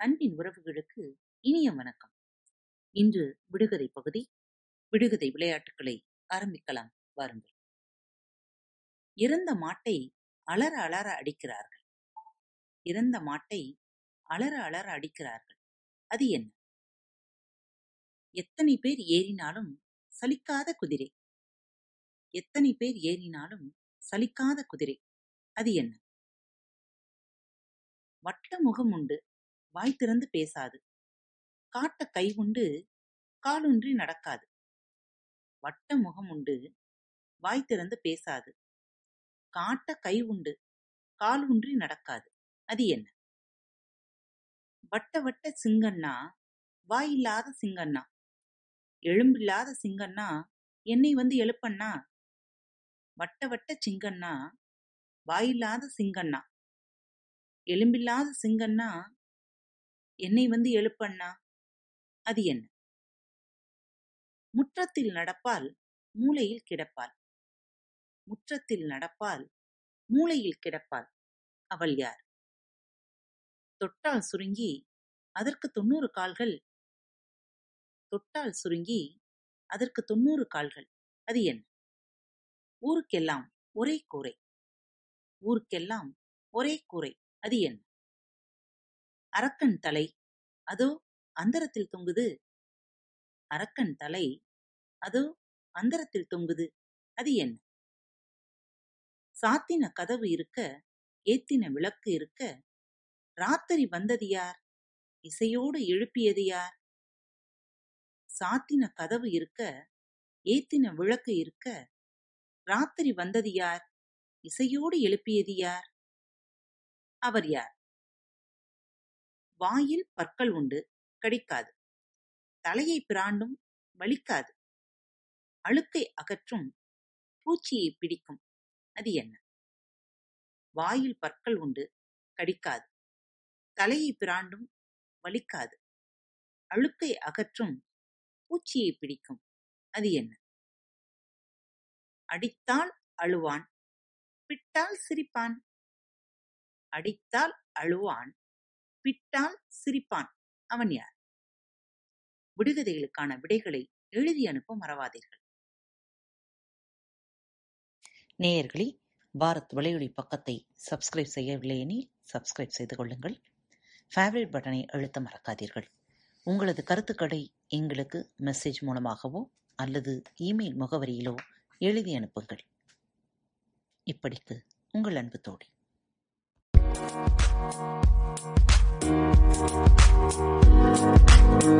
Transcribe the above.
அன்பின் உறவுகளுக்கு இனிய வணக்கம். இன்று விடுகதை பகுதி விடுகதை விளையாட்டுகளை ஆரம்பிக்கலாம் வாருங்கள். இறந்த மாட்டை அலற அலற அடிக்கிறார்கள். இறந்த மாட்டை அலற அலற அடிக்கிறார்கள். அது என்ன? எத்தனை பேர் ஏறினாலும் சலிக்காத குதிரை. எத்தனை பேர் ஏறினாலும் சலிக்காத குதிரை. அது என்ன? வட்ட முகம் உண்டு. வாய் திறந்து பேசாது. காட்ட கை உண்டு காலூன்றி நடக்காது. வட்ட முகம் உண்டு வாய் திறந்து பேசாது. காட்ட கை உண்டு கால் ஊன்றி நடக்காது. அது என்ன? வட்ட வட்ட சிங்கண்ணா வாயில்லாத சிங்கண்ணா. எழும்பில்லாத சிங்கண்ணா என்னை வந்து எழுப்பண்ணா? வட்ட வட்ட சிங்கண்ணா வாயில்லாத சிங்கண்ணா. எலும்பில்லாத சிங்கண்ணா என்னை வந்து எழுப்பண்ணா? அது என்ன? முற்றத்தில் நடப்பால் மூலையில் கிடப்பாள். முற்றத்தில் நடப்பால் மூளையில் கிடப்பாள். அவள் யார்? தொட்டால் சுருங்கி அதற்கு தொண்ணூறு கால்கள். தொட்டால் சுருங்கி அதற்கு தொண்ணூறு கால்கள். அது என்ன? ஊருக்கெல்லாம் ஒரே கூரை. ஊருக்கெல்லாம் ஒரே கூரை. அது என்ன? அரக்கன் தலை. அதோ அந்தரத்தில் தொங்குது. அரக்கன் தலை. அதோ அந்தரத்தில் தொங்குது. அது என்ன? சாத்தின கதவு இருக்க ஏத்தின விளக்கு இருக்க ராத்திரி வந்தது யார்? இசையோடு எழுப்பியது யார்? சாத்தின கதவு இருக்க ஏத்தின விளக்கு இருக்க ராத்திரி வந்தது யார்? இசையோடு எழுப்பியது யார்? அவர் யார்? வாயில் பற்கள் உண்டு கடிக்காது. தலையை பிராண்டும் வலிக்காது. அழுக்கை அகற்றும் பூச்சியை பிடிக்கும். அது என்ன? வாயில் பற்கள் உண்டு கடிக்காது. தலையை பிராண்டும் வலிக்காது. அழுக்கை அகற்றும் பூச்சியை பிடிக்கும். அது என்ன? அடித்தால் அழுவான் பிட்டால் சிரிப்பான். அடித்தால் அழுவான் பிட்டால் சிரிப்பான். அவன் யார்? விடுகதைகளுக்கான விடைகளை எழுதி அனுப்ப மறவாதீர்கள். நேயர்களே பாரத் விளையொலி பக்கத்தை சப்ஸ்கிரைப் செய்யவில்லை எனில் சப்ஸ்கிரைப் செய்து கொள்ளுங்கள். ஃபேவரட் பட்டனை அழுத்த மறக்காதீர்கள். உங்களது கருத்துக்களை எங்களுக்கு மெசேஜ் மூலமாகவோ அல்லது இமெயில் முகவரியிலோ எழுதி அனுப்புங்கள். இப்படிக்கு உங்கள் அன்பு தோழி. Thank you.